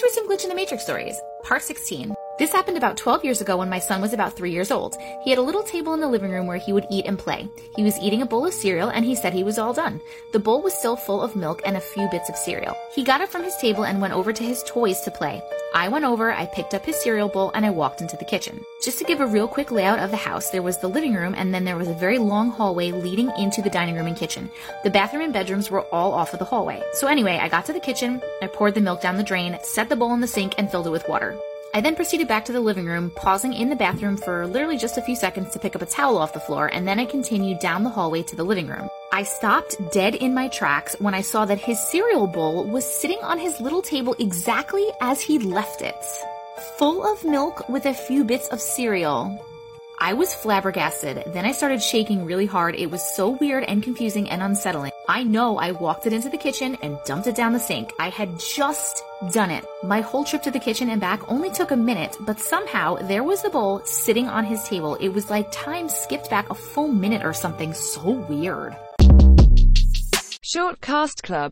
let's read some Glitch in the Matrix stories. Part 16. This happened about 12 years ago when my son was about 3 years old. He had a little table in the living room where he would eat and play. He was eating a bowl of cereal and he said he was all done. The bowl was still full of milk and a few bits of cereal. He got up from his table and went over to his toys to play. I went over, I picked up his cereal bowl, and I walked into the kitchen. Just to give a real quick layout of the house, there was the living room and then there was a very long hallway leading into the dining room and kitchen. The bathroom and bedrooms were all off of the hallway. So anyway, I got to the kitchen, I poured the milk down the drain, set the bowl in the sink, and filled it with water. I then proceeded back to the living room, pausing in the bathroom for literally just a few seconds to pick up a towel off the floor, and then I continued down the hallway to the living room. I stopped dead in my tracks when I saw that his cereal bowl was sitting on his little table exactly as he left it. Full of milk with a few bits of cereal. I was flabbergasted. Then I started shaking really hard. It was so weird and confusing and unsettling. I know I walked it into the kitchen and dumped it down the sink. I had just done it. My whole trip to the kitchen and back only took a minute, but somehow there was the bowl sitting on his table. It was like time skipped back a full minute or something so weird. Short Cast Club